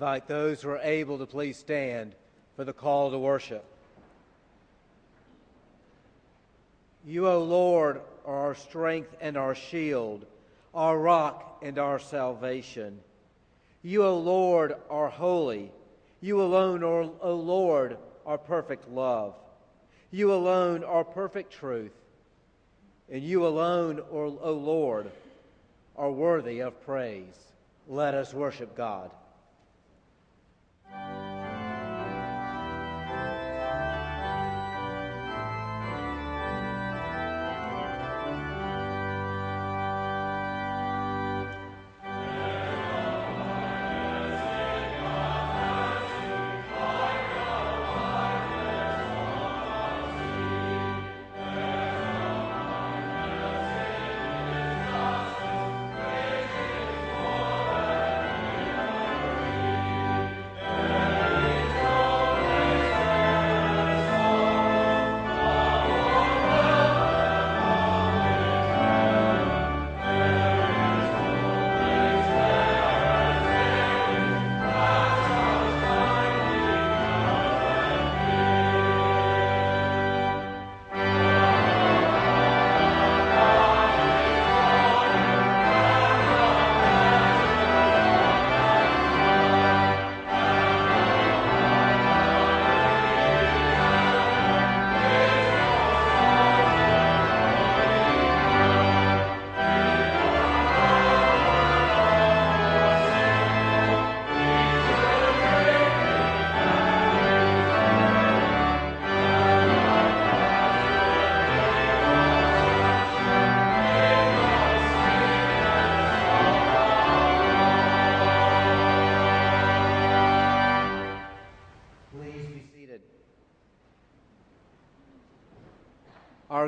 Invite those who are able to please stand for the call to worship. You, O Lord, are our strength and our shield, our rock and our salvation. You, O Lord, are holy. You alone, are, O Lord, are perfect love. You alone are perfect truth. And you alone, O Lord, are worthy of praise. Let us worship God.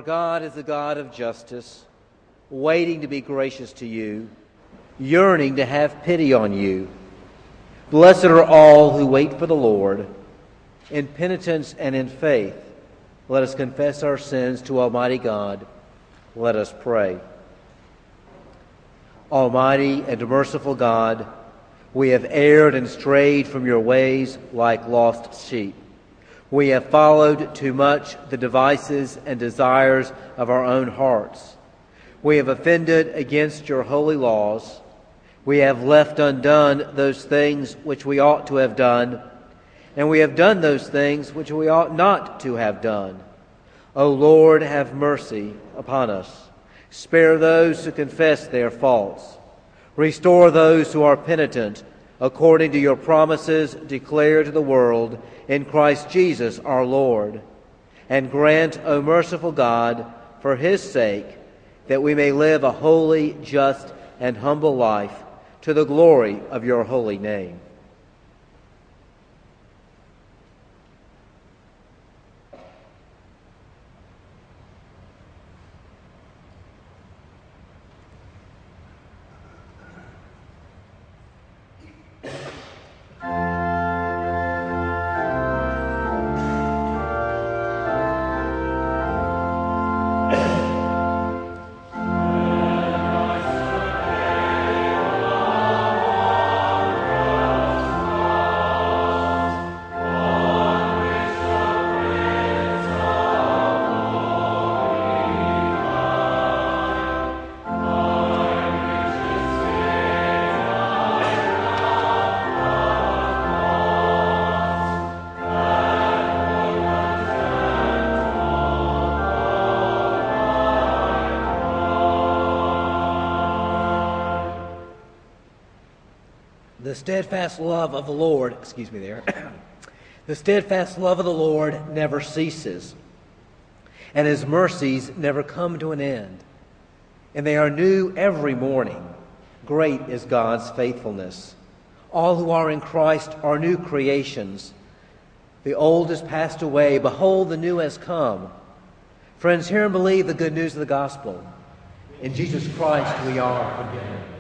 God is a God of justice, waiting to be gracious to you. yearning to have pity on you. Blessed are all who wait for the Lord. In penitence and in faith, let us confess our sins to Almighty God. Let us pray. Almighty and merciful God, we have erred and strayed from your ways like lost sheep. We have followed too much the devices and desires of our own hearts. We have offended against your holy laws. We have left undone those things which we ought to have done, and we have done those things which we ought not to have done. O Lord, have mercy upon us. Spare those who confess their faults. Restore those who are penitent according to your promises declared to the world in Christ Jesus our Lord. And grant, O merciful God, for his sake, that we may live a holy, just, and humble life to the glory of your holy name. Steadfast love of the Lord, excuse me there, the steadfast love of the Lord never ceases, and his mercies never come to an end. And they are new every morning. Great is God's faithfulness. All who are in Christ are new creations. The old has passed away. Behold, the new has come. Friends, hear and believe the good news of the gospel. In Jesus Christ we are forgiven.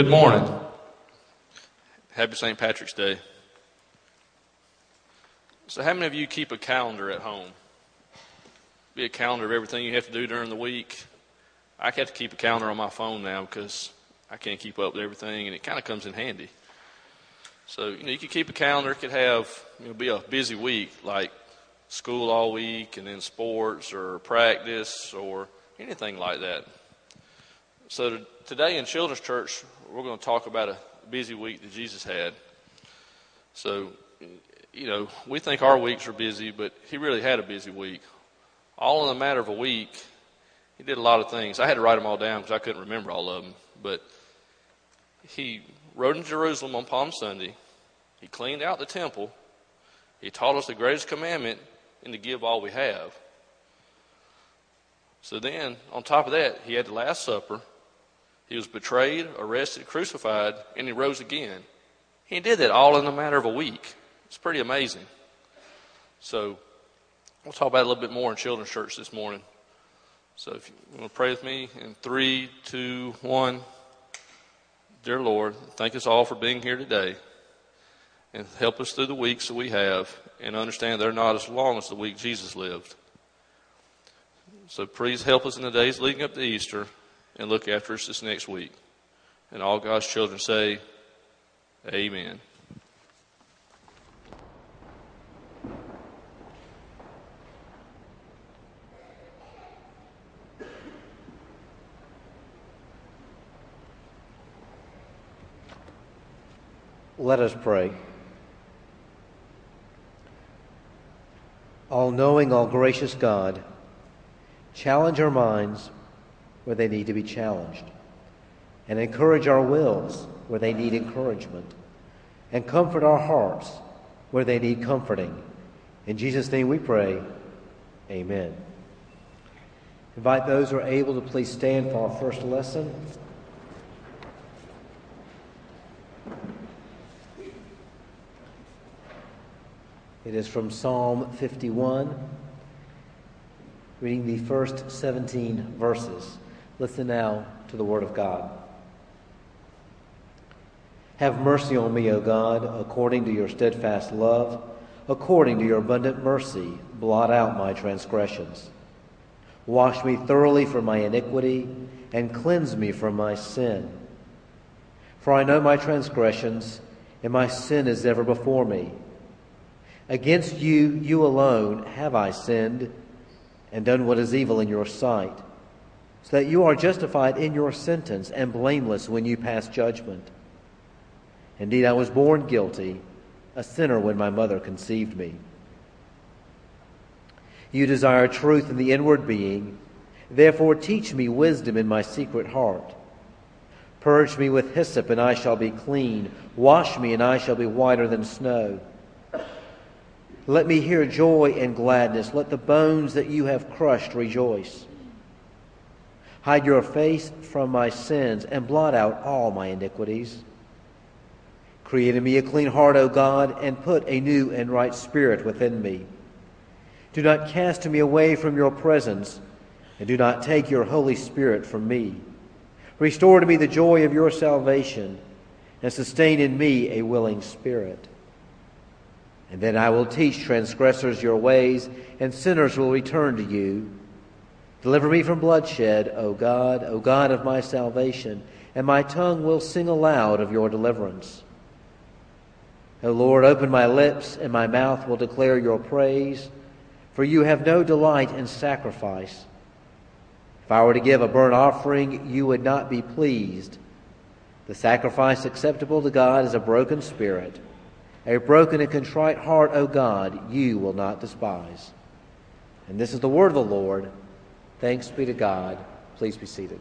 Good morning. Happy St. Patrick's Day. So, how many of you keep a calendar at home? Be a calendar of everything you have to do during the week. I have to keep a calendar on my phone now because I can't keep up with everything, and it kind of comes in handy. So, you know, you could keep a calendar. It could have, you know, be a busy week, like school all week, and then sports or practice or anything like that. So, today in Children's Church, we're going to talk about a busy week that Jesus had. So, you know, we think our weeks are busy, but he really had a busy week. All in a matter of a week, he did a lot of things. I had to write them all down because I couldn't remember all of them. But he rode in Jerusalem on Palm Sunday. He cleaned out the temple. He taught us the greatest commandment and to give all we have. So then, on top of that, he had the Last Supper. He was betrayed, arrested, crucified, and he rose again. He did that all in a matter of a week. It's pretty amazing. So, we'll talk about it a little bit more in children's church this morning. So if you want to pray with me in three, two, one. Dear Lord, thank us all for being here today and help us through the weeks that we have and understand they're not as long as the week Jesus lived. So please help us in the days leading up to Easter and look after us this next week. And all God's children say, Amen. Let us pray. All knowing, all gracious God, challenge our minds where they need to be challenged, and encourage our wills where they need encouragement, and comfort our hearts where they need comforting. In Jesus' name we pray. Amen. Invite those who are able to please stand for our first lesson. It is from Psalm 51, reading the first 17 verses. Listen now to the Word of God. Have mercy on me, O God, according to your steadfast love, according to your abundant mercy, blot out my transgressions. Wash me thoroughly from my iniquity and cleanse me from my sin. For I know my transgressions, and my sin is ever before me. Against you, you alone, have I sinned and done what is evil in your sight, so that you are justified in your sentence and blameless when you pass judgment. Indeed, I was born guilty, a sinner when my mother conceived me. You desire truth in the inward being, therefore teach me wisdom in my secret heart. Purge me with hyssop, and I shall be clean. Wash me, and I shall be whiter than snow. Let me hear joy and gladness. Let the bones that you have crushed rejoice. Hide your face from my sins and blot out all my iniquities. Create in me a clean heart, O God, and put a new and right spirit within me. Do not cast me away from your presence, and do not take your Holy Spirit from me. Restore to me the joy of your salvation, and sustain in me a willing spirit. And then I will teach transgressors your ways, and sinners will return to you. Deliver me from bloodshed, O God, O God of my salvation, and my tongue will sing aloud of your deliverance. O Lord, open my lips, and my mouth will declare your praise, for you have no delight in sacrifice. If I were to give a burnt offering, you would not be pleased. The sacrifice acceptable to God is a broken spirit a broken and contrite heart, O God, you will not despise. And this is the word of the Lord. Thanks be to God. Please be seated.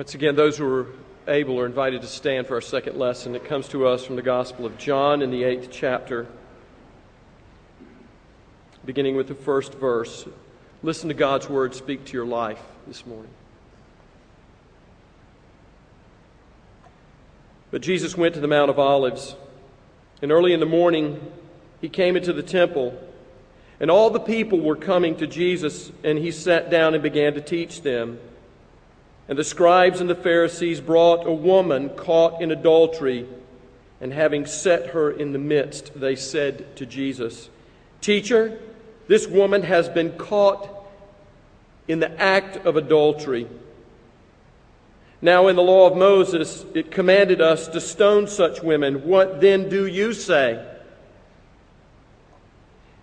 Once again, those who are able are invited to stand for our second lesson. It comes to us from the Gospel of John in the eighth chapter, beginning with the first verse. Listen to God's word speak to your life this morning. But Jesus went to the Mount of Olives, and early in the morning he came into the temple, and all the people were coming to Jesus, and he sat down and began to teach them. And the scribes and the Pharisees brought a woman caught in adultery, and having set her in the midst, they said to Jesus, Teacher, this woman has been caught in the act of adultery. Now, in the law of Moses, it commanded us to stone such women. What then do you say?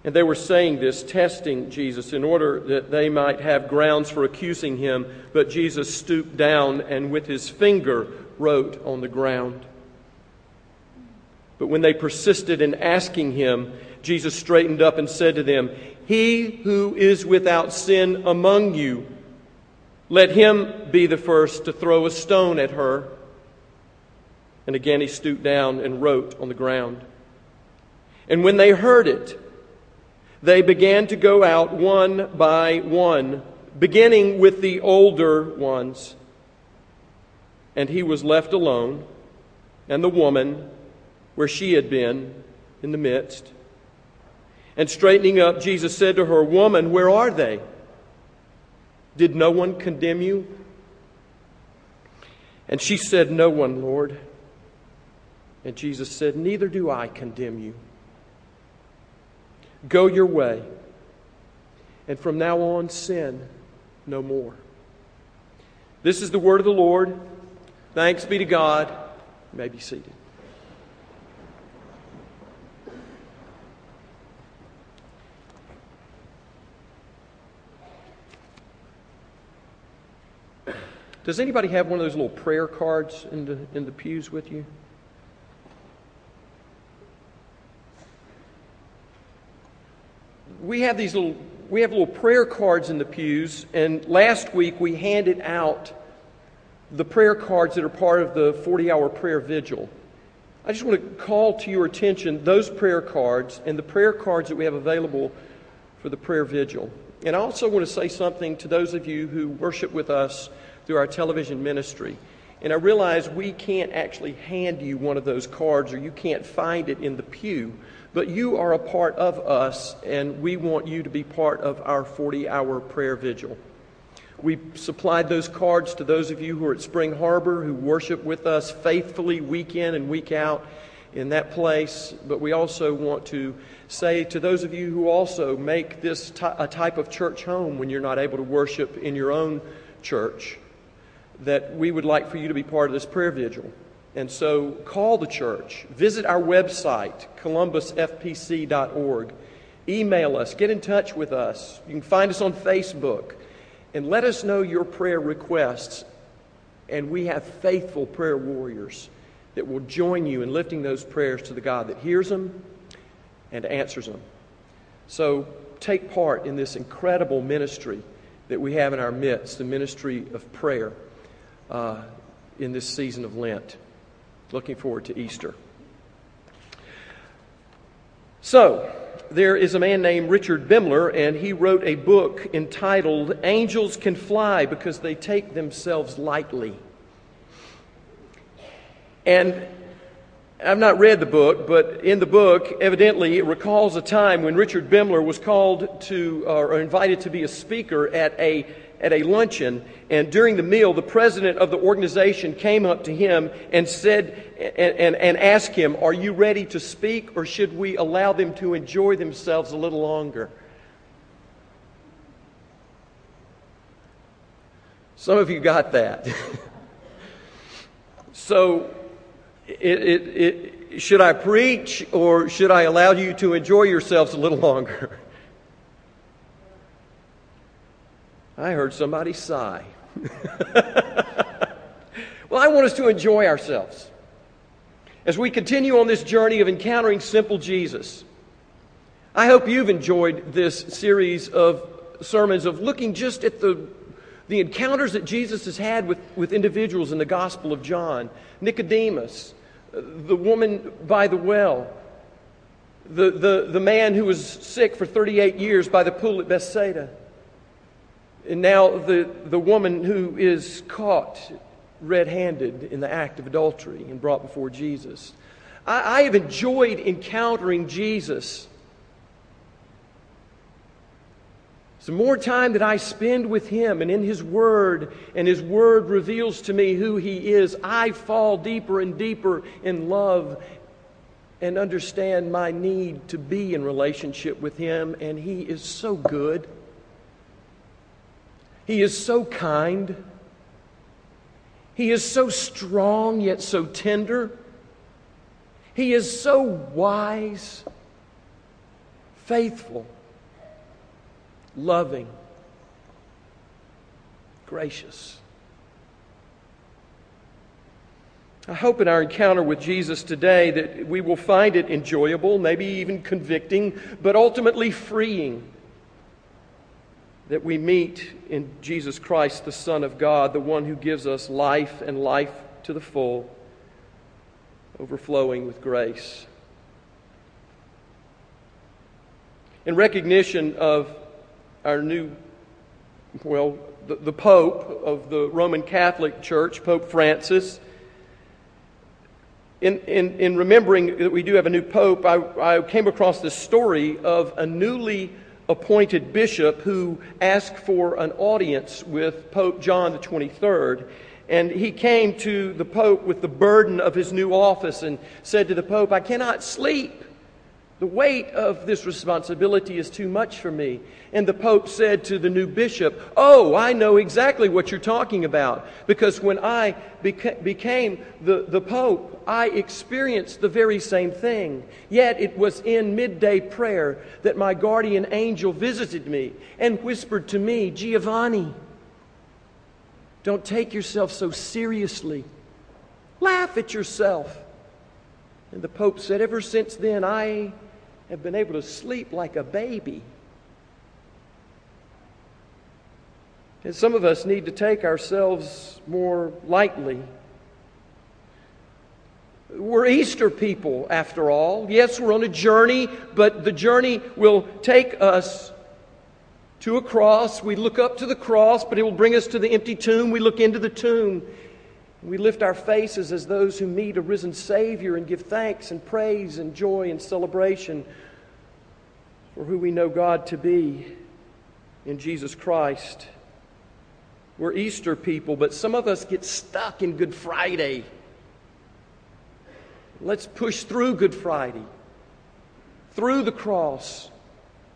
And they were saying this, testing Jesus, in order that they might have grounds for accusing him. But Jesus stooped down and with his finger wrote on the ground. But when they persisted in asking him, Jesus straightened up and said to them, He who is without sin among you, let him be the first to throw a stone at her. And again he stooped down and wrote on the ground. And when they heard it, they began to go out one by one, beginning with the older ones. And he was left alone, and the woman where she had been in the midst. And straightening up, Jesus said to her, Woman, where are they? Did no one condemn you? And she said, No one, Lord. And Jesus said, Neither do I condemn you. Go your way. And from now on, sin no more. This is the word of the Lord. Thanks be to God. You may be seated. Does anybody have one of those little prayer cards in the, in the pews with you? We have these little we have little prayer cards in the pews and last week we handed out the prayer cards that are part of the 40 hour prayer vigil. I just want to call to your attention those prayer cards and the prayer cards that we have available for the prayer vigil. And i also want to say something to those of you who worship with us through our television ministry. And i realize we can't actually hand you one of those cards or you can't find it in the pew but you are a part of us, and we want you to be part of our 40 hour prayer vigil. We supplied those cards to those of you who are at Spring Harbor who worship with us faithfully week in and week out in that place. But we also want to say to those of you who also make this a type of church home when you're not able to worship in your own church that we would like for you to be part of this prayer vigil. And so call the church, visit our website, columbusfpc.org, email us, get in touch with us. You can find us on Facebook, and let us know your prayer requests. And we have faithful prayer warriors that will join you in lifting those prayers to the God that hears them and answers them. So take part in this incredible ministry that we have in our midst, the ministry of prayer uh, in this season of Lent. Looking forward to Easter. So, there is a man named Richard Bimler, and he wrote a book entitled Angels Can Fly Because They Take Themselves Lightly. And I've not read the book, but in the book, evidently, it recalls a time when Richard Bimler was called to, or invited to be a speaker at a at a luncheon, and during the meal, the president of the organization came up to him and said, and, and, and, asked him, Are you ready to speak, or should we allow them to enjoy themselves a little longer? Some of you got that. so, it, it, it, should I preach, or should I allow you to enjoy yourselves a little longer? I heard somebody sigh. well, I want us to enjoy ourselves as we continue on this journey of encountering simple Jesus. I hope you've enjoyed this series of sermons of looking just at the, The encounters that Jesus has had with, with individuals in the Gospel of John Nicodemus, the woman by the well, the, the, the man who was sick for 38 years by the pool at Bethsaida, and now the, the woman who is caught red handed in the act of adultery and brought before Jesus. I, I have enjoyed encountering Jesus. The more time that I spend with Him and in His Word, and His Word reveals to me who He is, I fall deeper and deeper in love and understand my need to be in relationship with Him, and He is so good. He is so kind. He is so strong yet so tender. He is so wise, faithful, loving, gracious. I hope in our encounter with Jesus today that we will find it enjoyable, maybe even convicting, but ultimately freeing. That we meet in Jesus Christ, the Son of God, the one who gives us life and life to the full overflowing with grace. In recognition of our new, well, the, the Pope of the Roman Catholic Church, Pope Francis, in, in, in remembering that we do have a new Pope, I, I came across this story of a newly appointed bishop who asked for an audience with Pope John the 23rd. And he came to the Pope with the burden of his new office and said to the Pope, I cannot sleep. The weight of this responsibility is too much for me. And the Pope said to the new bishop, Oh, I know exactly what you're talking about. Because when I beca- became the, the Pope, I experienced the very same thing. Yet it was in midday prayer that my guardian angel visited me and whispered to me, Giovanni, don't take yourself so seriously. Laugh at yourself. And the Pope said, Ever since then, I have been able to sleep like a baby. And some of us need to take ourselves more lightly. We're Easter people, after all. Yes, we're on a journey, but the journey will take us to a cross. We look up to the cross, but it will bring us to the empty tomb. We look into the tomb. We lift our faces as those who meet a risen Savior and give thanks and praise and joy and celebration for who we know God to be in Jesus Christ. We're Easter people, but some of us get stuck in Good Friday. Let's push through Good Friday, through the cross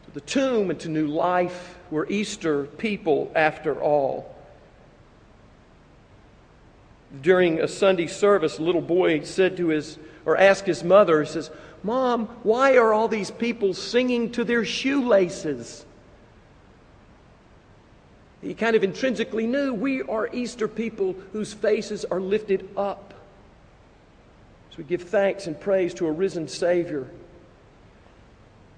to the tomb and to new life. We're Easter people after all. During a Sunday service, a little boy said to his, or asked his mother, he says, Mom, why are all these people singing to their shoelaces? He kind of intrinsically knew we are Easter people whose faces are lifted up. So we give thanks and praise to a risen Savior.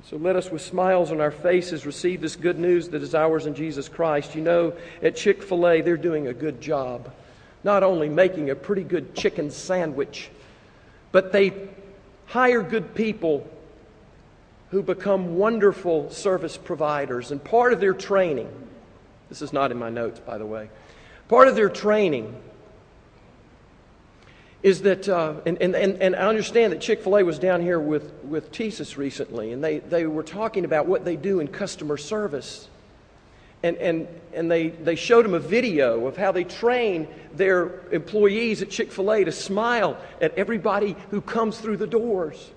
So let us, with smiles on our faces, receive this good news that is ours in Jesus Christ. You know, at Chick fil A, they're doing a good job. Not only making a pretty good chicken sandwich, but they hire good people who become wonderful service providers. And part of their training, this is not in my notes, by the way, part of their training is that, uh, and, and, and I understand that Chick fil A was down here with, with TSYS recently, and they, they were talking about what they do in customer service. And, and, and they, they showed him a video of how they train their employees at Chick fil A to smile at everybody who comes through the doors.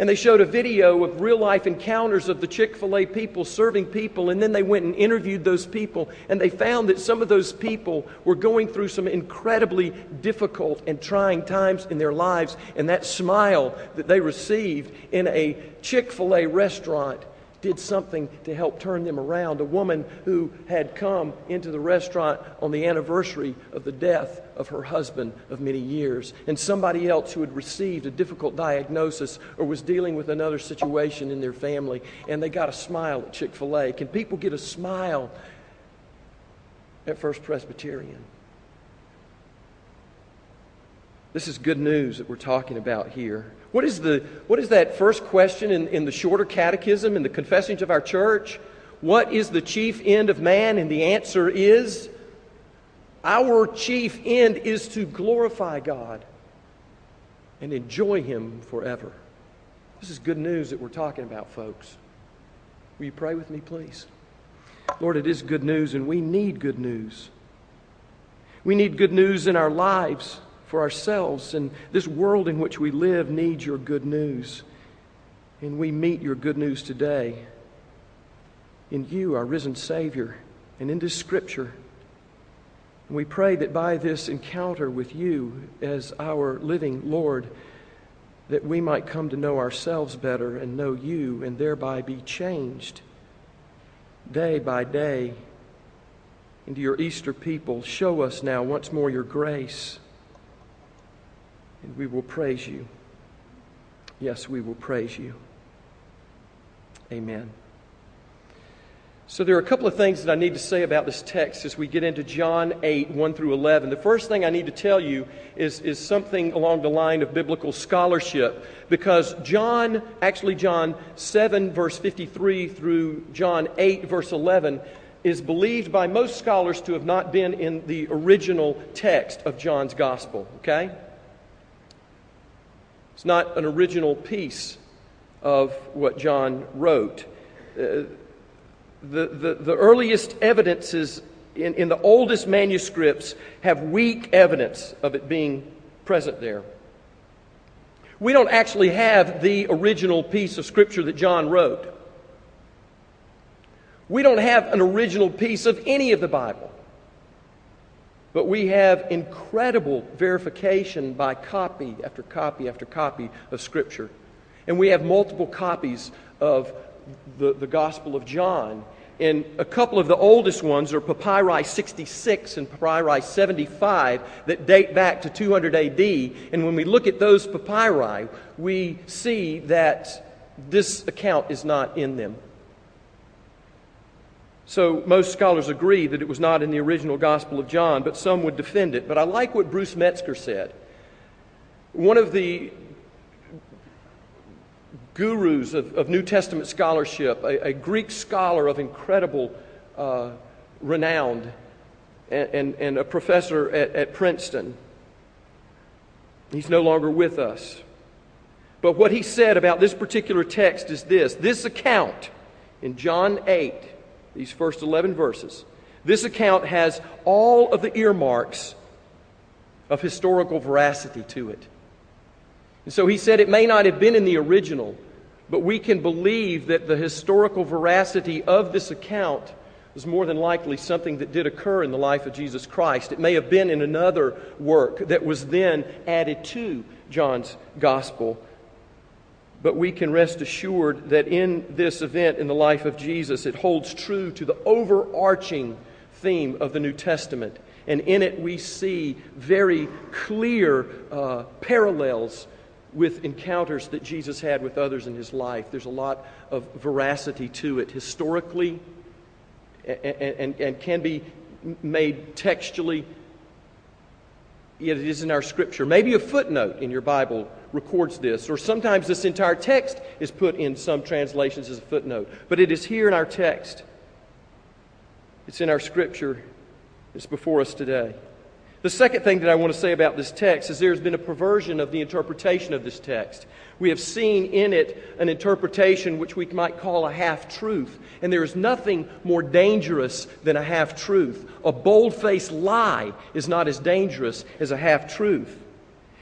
And they showed a video of real life encounters of the Chick fil A people serving people. And then they went and interviewed those people. And they found that some of those people were going through some incredibly difficult and trying times in their lives. And that smile that they received in a Chick fil A restaurant did something to help turn them around. A woman who had come into the restaurant on the anniversary of the death of her husband of many years, and somebody else who had received a difficult diagnosis or was dealing with another situation in their family, and they got a smile at Chick fil A. Can people get a smile at First Presbyterian. This is good news that we're talking about here. What is, the, what is that first question in, in the shorter catechism, in the confessions of our church? What is the chief end of man? And the answer is our chief end is to glorify God and enjoy Him forever. This is good news that we're talking about, folks. Will you pray with me, please? Lord, it is good news, and we need good news. We need good news in our lives for ourselves, and this world in which we live needs your good news. And we meet your good news today in you, our risen Savior, and in this scripture. And we pray that by this encounter with you as our living Lord, that we might come to know ourselves better and know you and thereby be changed day by day into your Easter people. Show us now once more your grace, and we will praise you. Yes, we will praise you. Amen. So, there are a couple of things that I need to say about this text as we get into John 8, 1 through 11. The first thing I need to tell you is, is something along the line of biblical scholarship, because John, actually, John 7, verse 53 through John 8, verse 11, is believed by most scholars to have not been in the original text of John's gospel, okay? It's not an original piece of what John wrote. Uh, the, the, the earliest evidences in, in the oldest manuscripts have weak evidence of it being present there. We don't actually have the original piece of Scripture that John wrote. We don't have an original piece of any of the Bible. But we have incredible verification by copy after copy after copy of Scripture. And we have multiple copies of the, the Gospel of John. And a couple of the oldest ones are Papyri 66 and Papyri 75 that date back to 200 AD. And when we look at those papyri, we see that this account is not in them. So most scholars agree that it was not in the original Gospel of John, but some would defend it. But I like what Bruce Metzger said. One of the gurus of, of New Testament scholarship, a, a, Greek scholar of incredible uh, renown, and, and, and, a professor at, at Princeton. He's no longer with us. But what he said about this particular text is this this account in John 8, these first 11 verses, this account has all of the earmarks of historical veracity to it. And so he said it may not have been in the original, but we can believe that the historical veracity of this account is more than likely something that did occur in the life of Jesus Christ. It may have been in another work that was then added to John's gospel. But we can rest assured that in this event in the life of Jesus, it holds true to the overarching theme of the New Testament. And in it, we see very clear uh, parallels with encounters that Jesus had with others in his life. There's a lot of veracity to it historically and, and, and can be made textually. Yet it is in our scripture. Maybe a footnote in your Bible records this, or sometimes this entire text is put in some translations as a footnote. But it is here in our text, it's in our scripture, it's before us today. The second thing that I want to say about this text is there's been a perversion of the interpretation of this text. We have seen in it an interpretation which we might call a half truth. And there is nothing more dangerous than a half truth. A bold faced lie is not as dangerous as a half truth.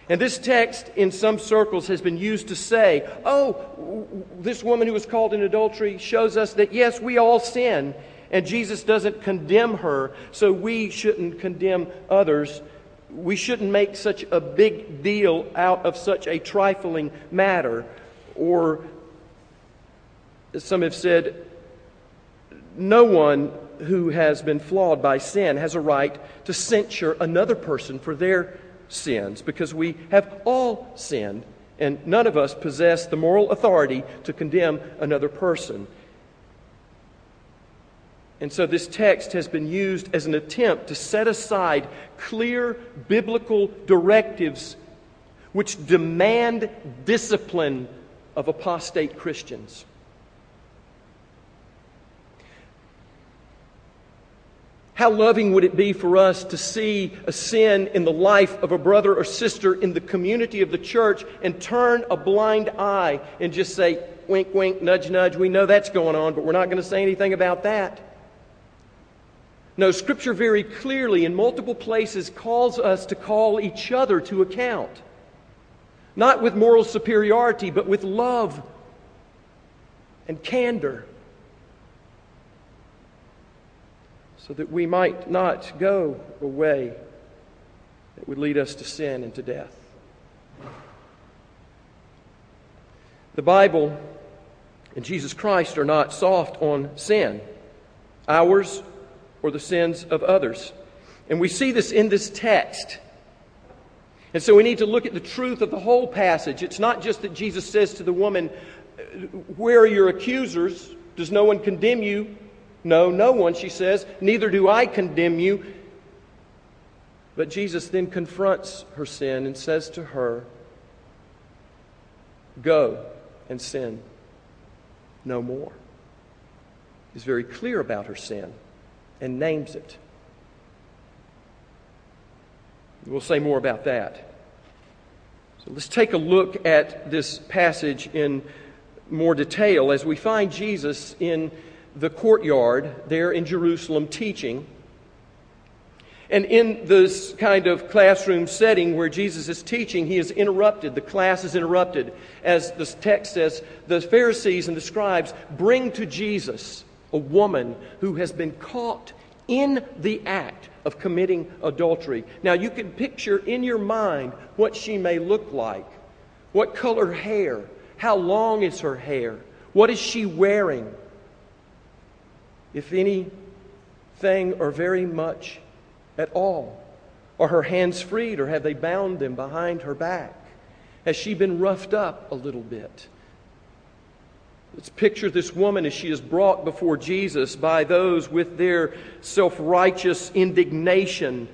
And this text, in some circles, has been used to say, oh, this woman who was called in adultery shows us that yes, we all sin, and Jesus doesn't condemn her, so we shouldn't condemn others. We shouldn't make such a big deal out of such a trifling matter. Or, as some have said, no one who has been flawed by sin has a right to censure another person for their sins because we have all sinned and none of us possess the moral authority to condemn another person. And so this text has been used as an attempt to set aside clear biblical directives which demand discipline of apostate Christians. How loving would it be for us to see a sin in the life of a brother or sister in the community of the church and turn a blind eye and just say, wink, wink, nudge, nudge, we know that's going on, but we're not going to say anything about that? No, Scripture very clearly in multiple places calls us to call each other to account. Not with moral superiority, but with love and candor. So that we might not go away way that would lead us to sin and to death. The Bible and Jesus Christ are not soft on sin, ours or the sins of others. And we see this in this text. And so we need to look at the truth of the whole passage. It's not just that Jesus says to the woman, Where are your accusers? Does no one condemn you? No, no one, she says, neither do I condemn you. But Jesus then confronts her sin and says to her, Go and sin no more. He's very clear about her sin and names it. We'll say more about that. So let's take a look at this passage in more detail as we find Jesus in the courtyard there in Jerusalem teaching. And in this kind of classroom setting where Jesus is teaching, he is interrupted. The class is interrupted. As the text says, the Pharisees and the scribes bring to Jesus a woman who has been caught in the act of committing adultery. Now, you can picture in your mind what she may look like. What color hair? How long is her hair? What is she wearing? If anything, or very much at all? Are her hands freed, or have they bound them behind her back? Has she been roughed up a little bit? Let's picture this woman as she is brought before Jesus by those with their self righteous indignation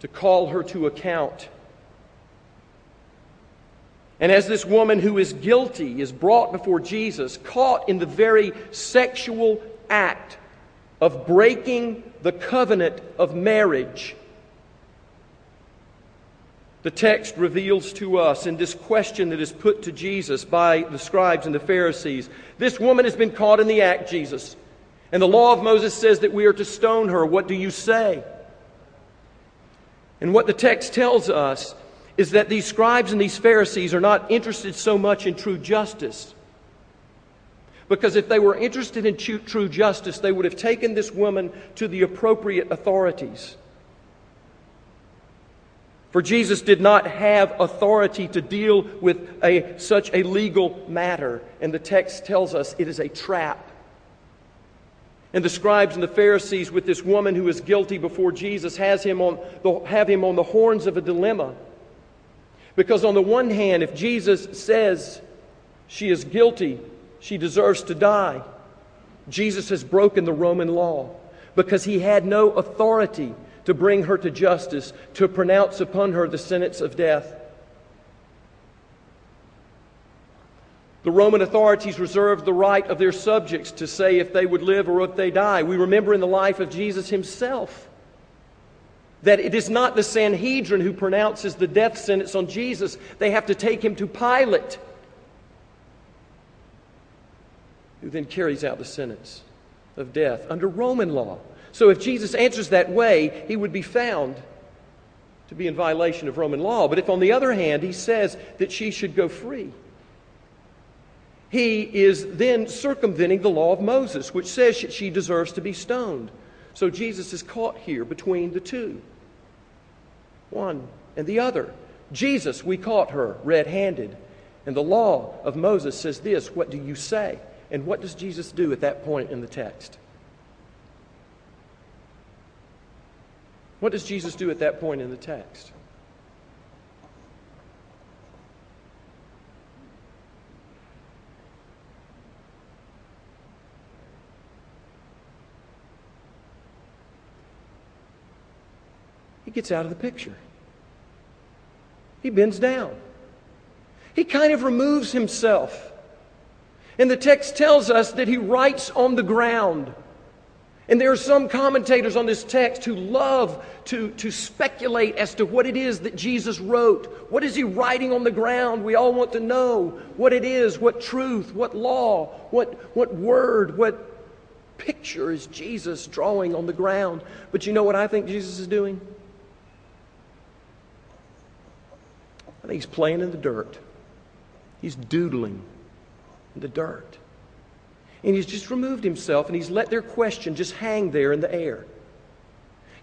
to call her to account. And as this woman who is guilty is brought before Jesus, caught in the very sexual act of breaking the covenant of marriage. The text reveals to us in this question that is put to Jesus by the scribes and the Pharisees this woman has been caught in the act, Jesus. And the law of Moses says that we are to stone her. What do you say? And what the text tells us is that these scribes and these Pharisees are not interested so much in true justice because if they were interested in true justice, they would have taken this woman to the appropriate authorities. For Jesus did not have authority to deal with a, such a legal matter. And the text tells us it is a trap. And the scribes and the Pharisees, with this woman who is guilty before Jesus, has him on the, have him on the horns of a dilemma. Because, on the one hand, if Jesus says she is guilty, she deserves to die. Jesus has broken the Roman law because he had no authority to bring her to justice, to pronounce upon her the sentence of death. The Roman authorities reserved the right of their subjects to say if they would live or if they die. We remember in the life of Jesus himself that it is not the Sanhedrin who pronounces the death sentence on Jesus. They have to take him to Pilate. Who then carries out the sentence of death under Roman law. So if Jesus answers that way, he would be found to be in violation of Roman law. But if, on the other hand, he says that she should go free, he is then circumventing the law of Moses, which says she deserves to be stoned. So Jesus is caught here between the two one and the other. Jesus, we caught her red handed. And the law of Moses says this What do you say? And what does Jesus do at that point in the text? What does Jesus do at that point in the text? He gets out of the picture. He bends down. He kind of removes himself and the text tells us that he writes on the ground. And there are some commentators on this text who love to, to speculate as to what it is that Jesus wrote. What is he writing on the ground? We all want to know what it is, what truth, what law, what, what word, what picture is Jesus drawing on the ground. But you know what I think Jesus is doing? I think he's playing in the dirt. He's doodling in the dirt. And he's just removed himself and he's let their question just hang there in the air.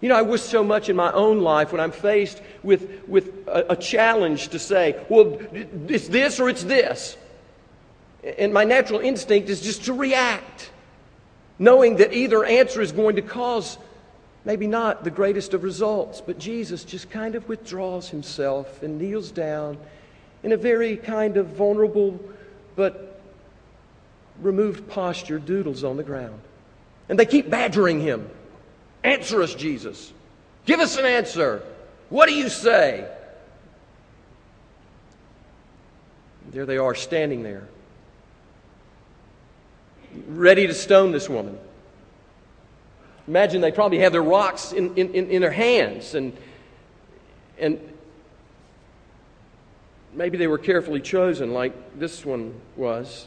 You know, I wish so much in my own life when I'm faced with, with a, a challenge to say, well, it's this or it's this. And my natural instinct is just to react, knowing that either answer is going to cause maybe not the greatest of results. But Jesus just kind of withdraws himself and kneels down in a very kind of vulnerable but removed posture doodles on the ground. And they keep badgering him. Answer us, Jesus. Give us an answer. What do you say? There they are standing there, ready to stone this woman. Imagine they probably have their rocks in, in, in their hands and, and maybe they were carefully chosen like this one was.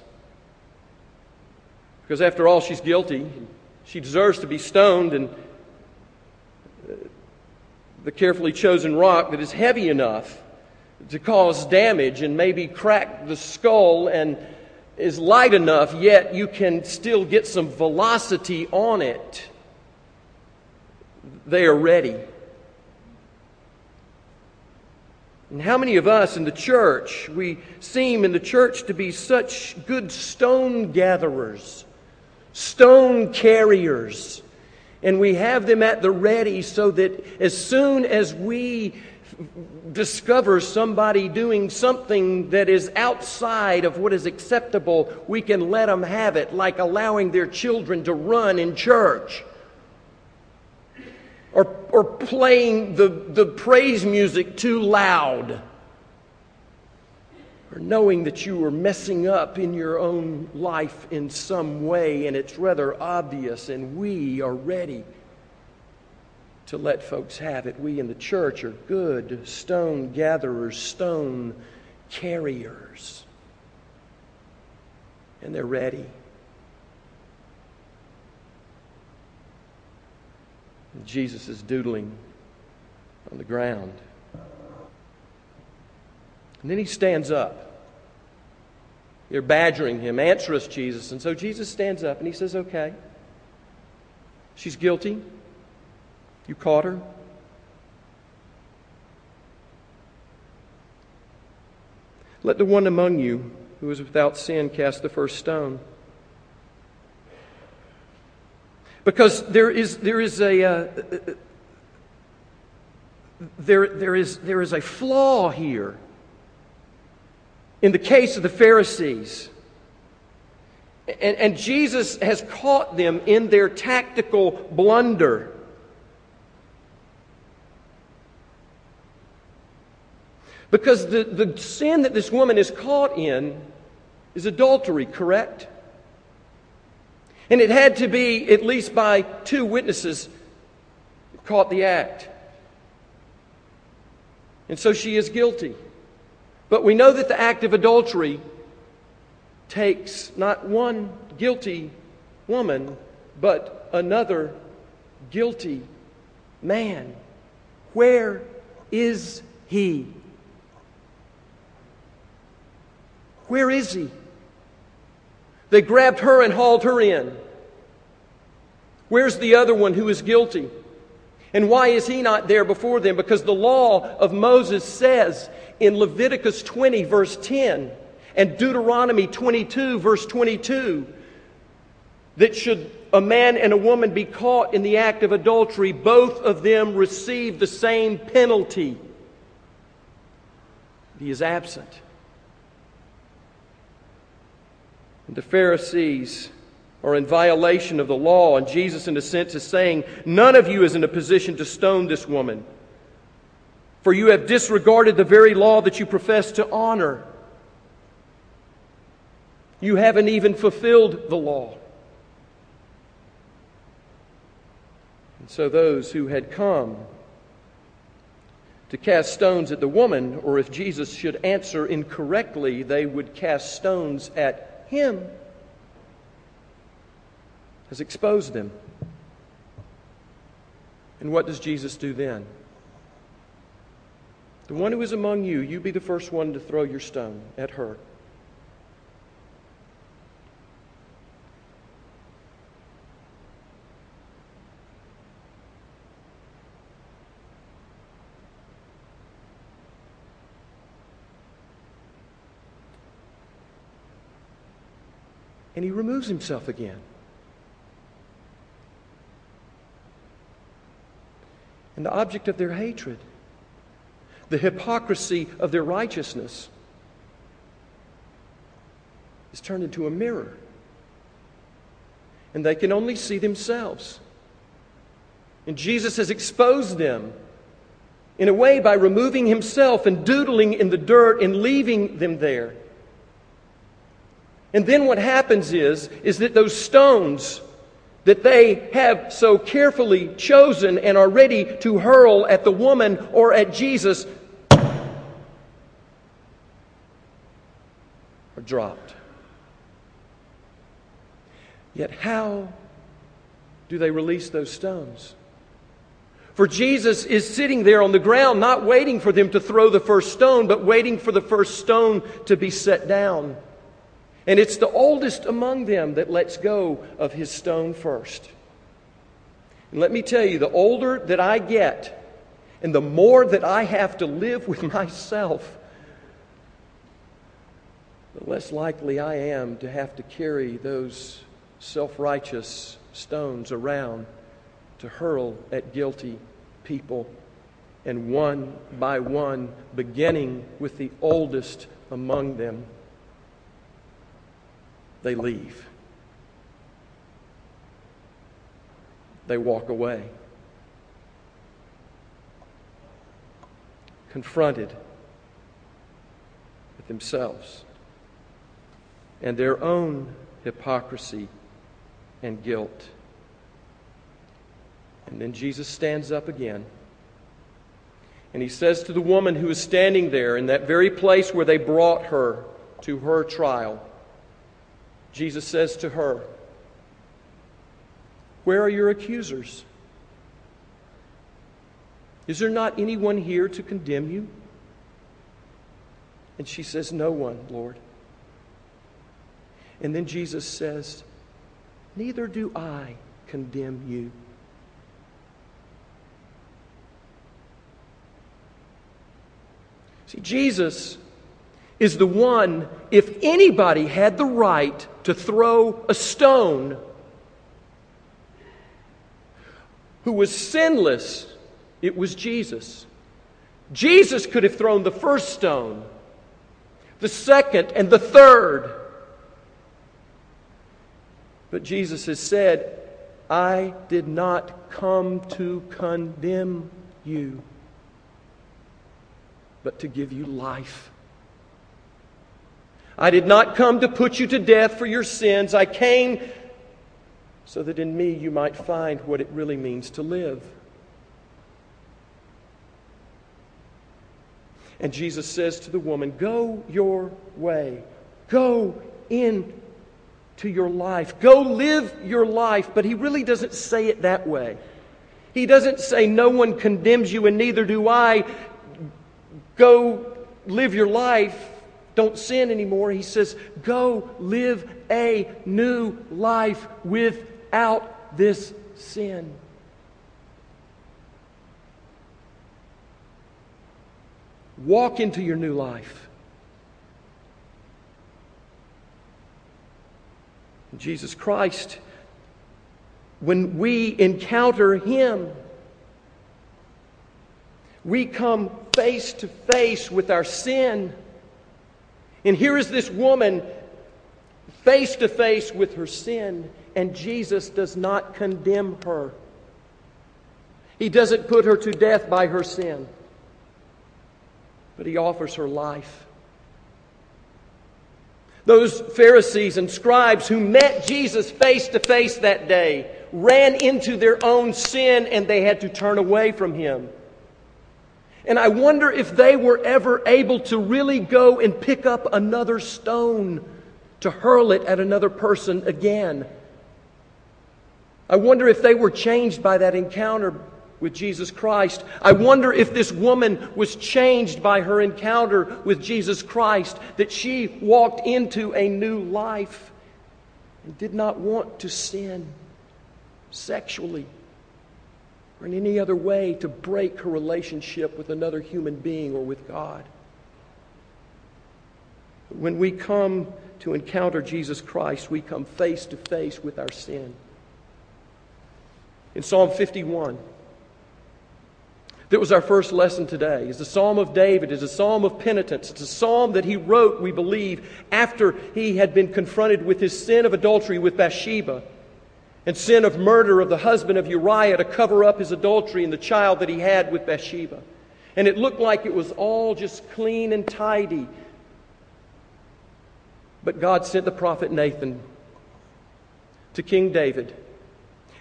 Because after all, she's guilty. She deserves to be stoned, and uh, the carefully chosen rock that is heavy enough to cause damage and maybe crack the skull and is light enough, yet you can still get some velocity on it. They are ready. And how many of us in the church, we seem in the church to be such good stone gatherers? Stone carriers. And we have them at the ready so that as soon as we discover somebody doing something that is outside of what is acceptable, we can let them have it, like allowing their children to run in church. Or, or playing the, the praise music too loud or knowing that you are messing up in your own life in some way and it's rather obvious, and we are ready to let folks have it. We in the church are good stone gatherers, stone carriers, and they're ready. Jesus is doodling on the ground. And then he stands up. They're badgering him, Answer us, Jesus. And so Jesus stands up and he says, Okay, she's guilty. You caught her. Let the one among you who is without sin cast the first stone. Because there is, there is a. Uh, there, there, is, there is a flaw here in the case of the Pharisees. And, and, Jesus has caught them in their tactical blunder. Because the, the sin that this woman is caught in is adultery, correct? And it had to be, at least by two witnesses, caught the act. And so she is guilty. But we know that the act of adultery takes not one guilty woman, but another guilty man. Where is he? Where is he? They grabbed her and hauled her in. Where's the other one who is guilty? And why is he not there before them? Because the law of Moses says in Leviticus 20, verse 10, and Deuteronomy 22, verse 22, that should a man and a woman be caught in the act of adultery, both of them receive the same penalty. He is absent. And the Pharisees are in violation of the law, and Jesus, in a sense, is saying, None of you is in a position to stone this woman. For you have disregarded the very law that you profess to honor. You haven't even fulfilled the law. And so those who had come to cast stones at the woman, or if Jesus should answer incorrectly, they would cast stones at him, has exposed them. And what does Jesus do then? The one who is among you, you be the first one to throw your stone at her. And he removes himself again. And the object of their hatred the hypocrisy of their righteousness is turned into a mirror. And they can only see themselves. And Jesus has exposed them in a way by removing himself and doodling in the dirt and leaving them there. And then what happens is, is that those stones that they have so carefully chosen and are ready to hurl at the woman or at Jesus are dropped. Yet, how do they release those stones? For Jesus is sitting there on the ground, not waiting for them to throw the first stone, but waiting for the first stone to be set down. And it's the oldest among them that lets go of his stone first. And let me tell you, the older that I get, and the more that I have to live with myself, the less likely I am to have to carry those self righteous stones around to hurl at guilty people. And one by one, beginning with the oldest among them, they leave. They walk away. Confronted with themselves and their own hypocrisy and guilt. And then Jesus stands up again. And he says to the woman who is standing there in that very place where they brought her to her trial, Jesus says to her, Where are your accusers? Is there not anyone here to condemn you? And she says, No one, Lord. And then Jesus says, Neither do I condemn you. See, Jesus is the one, if anybody had the right to throw a stone, who was sinless, it was Jesus. Jesus could have thrown the first stone, the second, and the third. But Jesus has said, I did not come to condemn you, but to give you life. I did not come to put you to death for your sins. I came so that in me you might find what it really means to live. And Jesus says to the woman, Go your way. Go in to your life. Go live your life. But he really doesn't say it that way. He doesn't say, No one condemns you, and neither do I. Go live your life. Don't sin anymore. He says, Go live a new life without this sin. Walk into your new life. Jesus Christ, when we encounter Him, we come face to face with our sin. And here is this woman face to face with her sin, and Jesus does not condemn her. He doesn't put her to death by her sin. but he offers her life. Those Pharisees and scribes who met Jesus face to face that day ran into their own sin and they had to turn away from him. And I wonder if they were ever able to really go and pick up another stone to hurl it at another person again. I wonder if they were changed by that encounter with Jesus Christ. I wonder if this woman was changed by her encounter with Jesus Christ, that she walked into a new life and did not want to sin sexually or in any other way to break her relationship with another human being or with God. When we come to encounter Jesus Christ, we come face to face with our sin. In Psalm 51, that was our first lesson today. It's a psalm of David. It's a psalm of penitence. It's a psalm that he wrote, we believe, after he had been confronted with his sin of adultery with Bathsheba and sin of murder of the husband of Uriah to cover up his adultery and the child that he had with Bathsheba. And it looked like it was all just clean and tidy. But God sent the prophet Nathan to King David.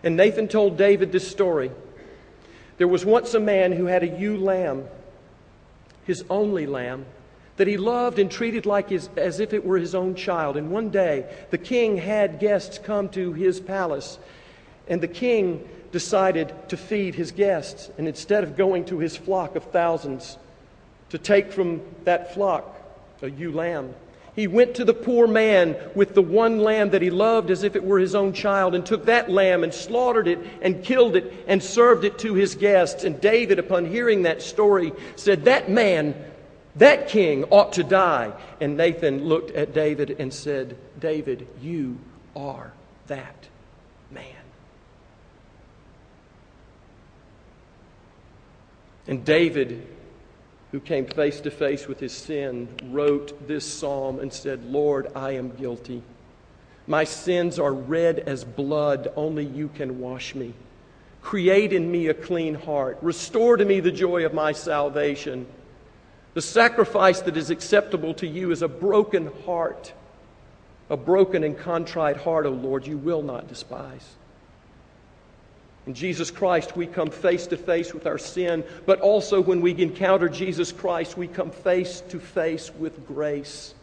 And Nathan told David this story. There was once a man who had a ewe lamb, his only lamb, that he loved and treated like his, as if it were his own child. And one day, the king had guests come to his palace, and the king decided to feed his guests. And instead of going to his flock of thousands to take from that flock a ewe lamb, he went to the poor man with the one lamb that he loved as if it were his own child and took that lamb and slaughtered it and killed it and served it to his guests. And David, upon hearing that story, said, That man, that king ought to die. And Nathan looked at David and said, David, you are that man. And David who came face to face with his sin, wrote this psalm and said, Lord, I am guilty. My sins are red as blood. Only you can wash me. Create in me a clean heart. Restore to me the joy of my salvation. The sacrifice that is acceptable to you is a broken heart. A broken and contrite heart, O Lord, you will not despise. In Jesus Christ, we come face to face with our sin, but also when we encounter Jesus Christ, we come face to face with grace.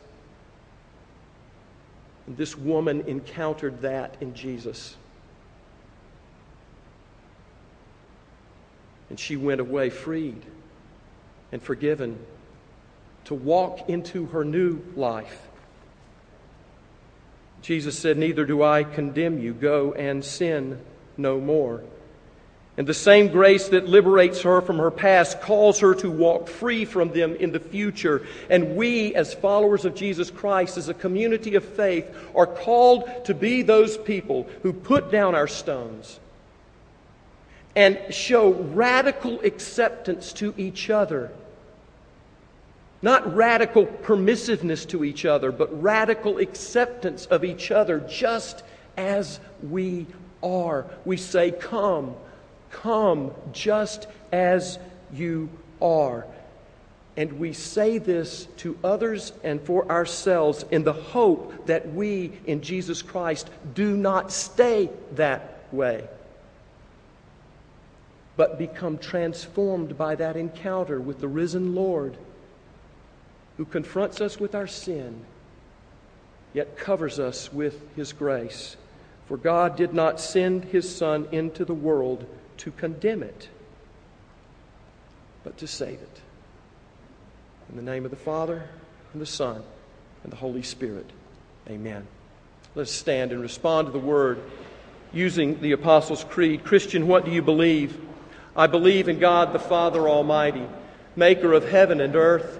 And this woman encountered that in Jesus. And she went away freed and forgiven to walk into her new life. Jesus said, Neither do I condemn you. Go and sin no more. And the same grace that liberates her from her past calls her to walk free from them in the future. And we, as followers of Jesus Christ, as a community of faith, are called to be those people who put down our stones and show radical acceptance to each other. Not radical permissiveness to each other, but radical acceptance of each other just as we are. We say, Come Come just as you are. And we say this to others and for ourselves in the hope that we in Jesus Christ do not stay that way, but become transformed by that encounter with the risen Lord who confronts us with our sin, yet covers us with his grace. For God did not send his Son into the world to condemn it, but to save it. In the name of the Father, and the Son, and the Holy Spirit. Amen. Let's stand and respond to the word using the Apostles' Creed. Christian, what do you believe? I believe in God the Father Almighty, maker of heaven and earth,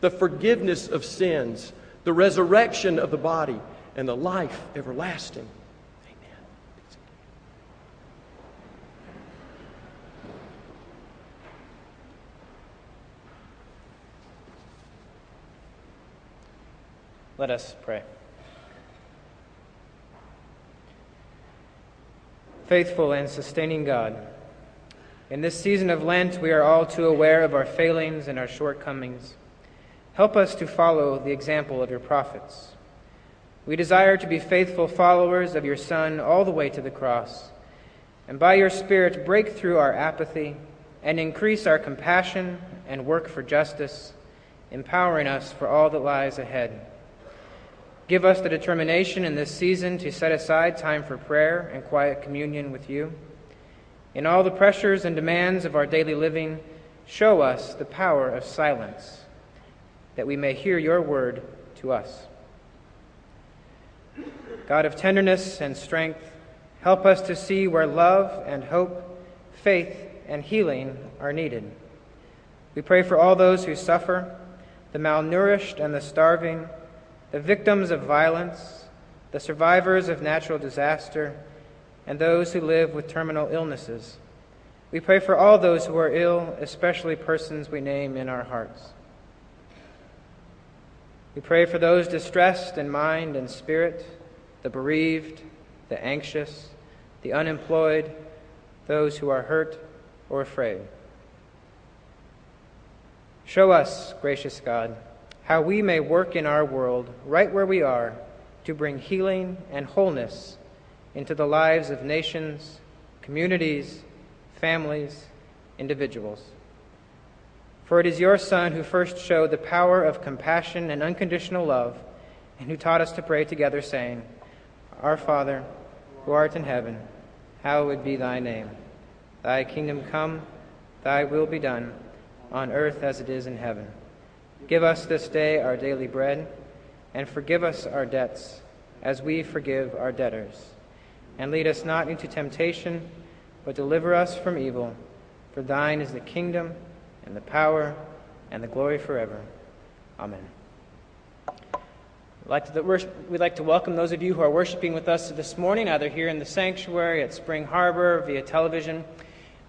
the forgiveness of sins, the resurrection of the body, and the life everlasting. Amen. Let us pray. Faithful and sustaining God, in this season of Lent, we are all too aware of our failings and our shortcomings. Help us to follow the example of your prophets. We desire to be faithful followers of your Son all the way to the cross, and by your Spirit break through our apathy and increase our compassion and work for justice, empowering us for all that lies ahead. Give us the determination in this season to set aside time for prayer and quiet communion with you. In all the pressures and demands of our daily living, show us the power of silence, that we may hear your word to us. God of tenderness and strength, help us to see where love and hope, faith and healing are needed. We pray for all those who suffer, the malnourished and the starving the victims of violence, the survivors of natural disaster, and those who live with terminal illnesses. We pray for all those who are ill, especially persons we name in our hearts. We pray for those distressed in mind and spirit, the bereaved, the anxious, the unemployed, those who are hurt or afraid. Show us, gracious God, how we may work in our world, right where we are, to bring healing and wholeness into the lives of nations, communities, families, individuals. For it is your Son who first showed the power of compassion and unconditional love, and who taught us to pray together, saying, Our Father, who art in heaven, hallowed be thy name. Thy kingdom come, thy will be done, on earth as it is in heaven. Give us this day our daily bread, and forgive us our debts, as we forgive our debtors. And lead us not into temptation, but deliver us from evil. For thine is the kingdom, and the power, and the glory forever. Amen. We'd like, to, we'd like to welcome those of you who are worshiping with us this morning, either here in the sanctuary, at Spring Harbor, via television.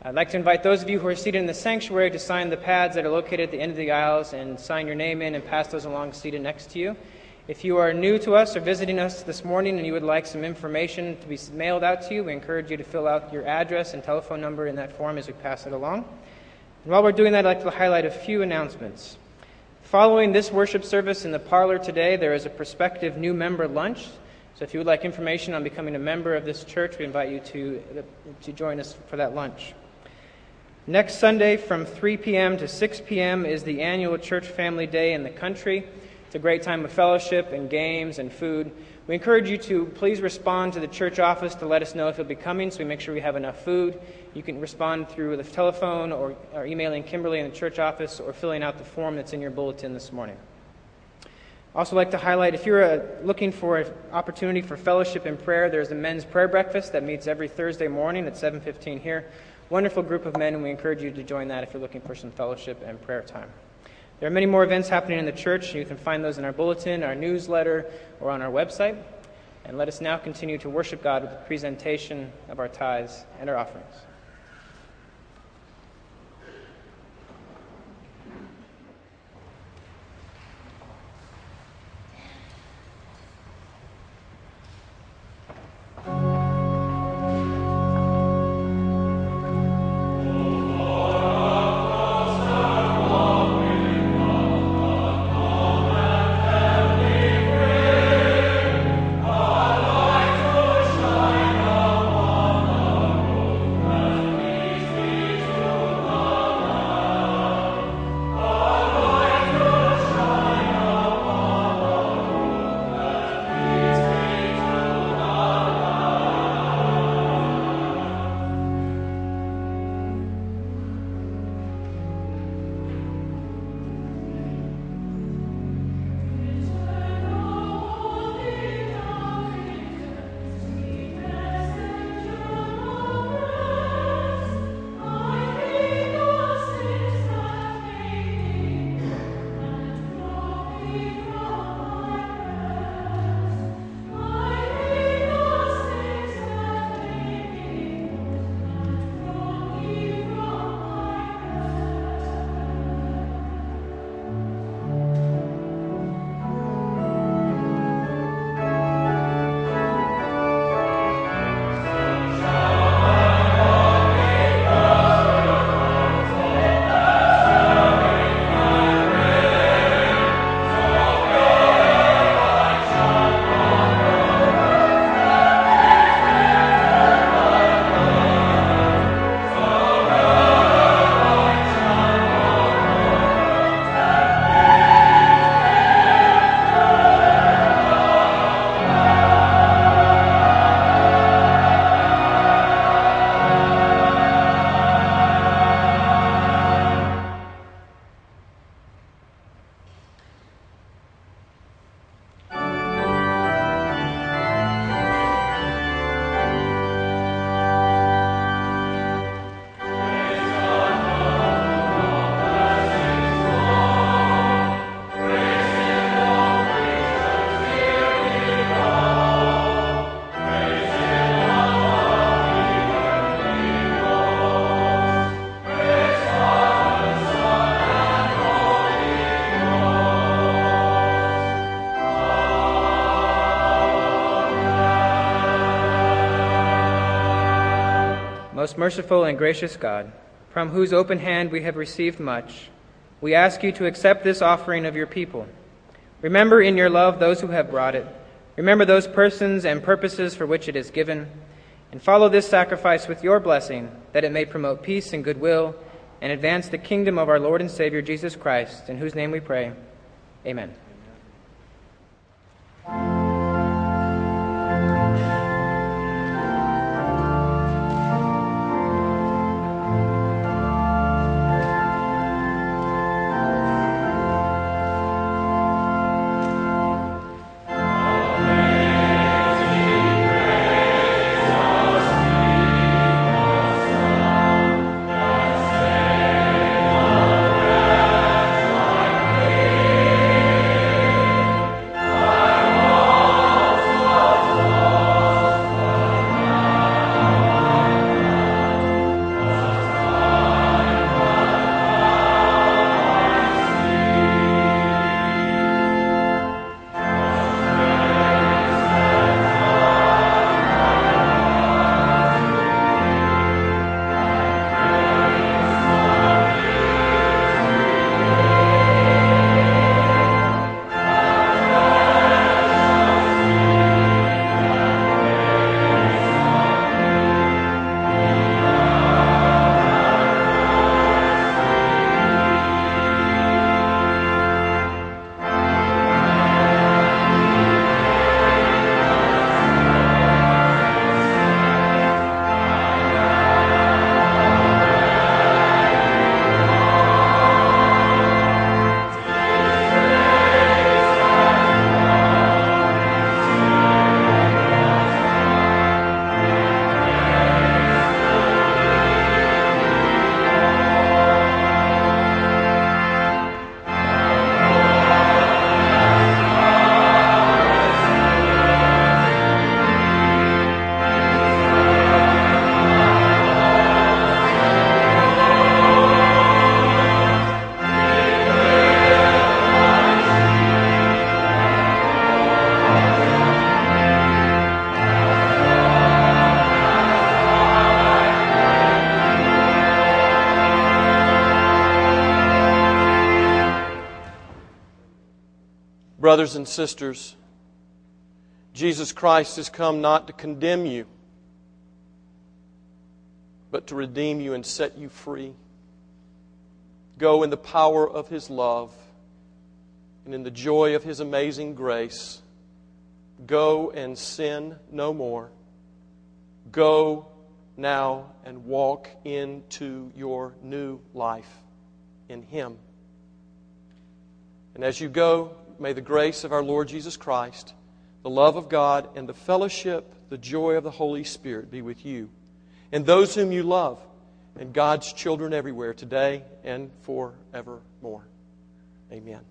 I'd like to invite those of you who are seated in the sanctuary to sign the pads that are located at the end of the aisles and sign your name in and pass those along seated next to you. If you are new to us or visiting us this morning and you would like some information to be mailed out to you, we encourage you to fill out your address and telephone number in that form as we pass it along. And while we're doing that, I'd like to highlight a few announcements. Following this worship service in the parlor today, there is a prospective new member lunch. So if you would like information on becoming a member of this church, we invite you to, to join us for that lunch. Next Sunday from 3 p.m. to 6 p.m. is the annual Church Family Day in the country. It's a great time of fellowship and games and food. We encourage you to please respond to the church office to let us know if you'll be coming so we make sure we have enough food. You can respond through the telephone or, or emailing Kimberly in the church office or filling out the form that's in your bulletin this morning. Also, like to highlight if you're uh, looking for an opportunity for fellowship and prayer, there's a men's prayer breakfast that meets every Thursday morning at 7:15 here wonderful group of men, and we encourage you to join that if you're looking for some fellowship and prayer time. There are many more events happening in the church, you can find those in our bulletin, our newsletter, or on our website. And let us now continue to worship God with the presentation of our tithes and our offerings. Most merciful and gracious God, from whose open hand we have received much, we ask you to accept this offering of your people. Remember in your love those who have brought it. Remember those persons and purposes for which it is given. And follow this sacrifice with your blessing, that it may promote peace and goodwill and advance the kingdom of our Lord and Savior Jesus Christ, in whose name we pray. Amen. Brothers and sisters, Jesus Christ has come not to condemn you, but to redeem you and set you free. Go in the power of His love and in the joy of His amazing grace. Go and sin no more. Go now and walk into your new life in Him. And as you go, may the grace of our Lord Jesus Christ, the love of God, and the fellowship, the joy of the Holy Spirit be with you and those whom you love, and God's children everywhere today and forevermore. Amen.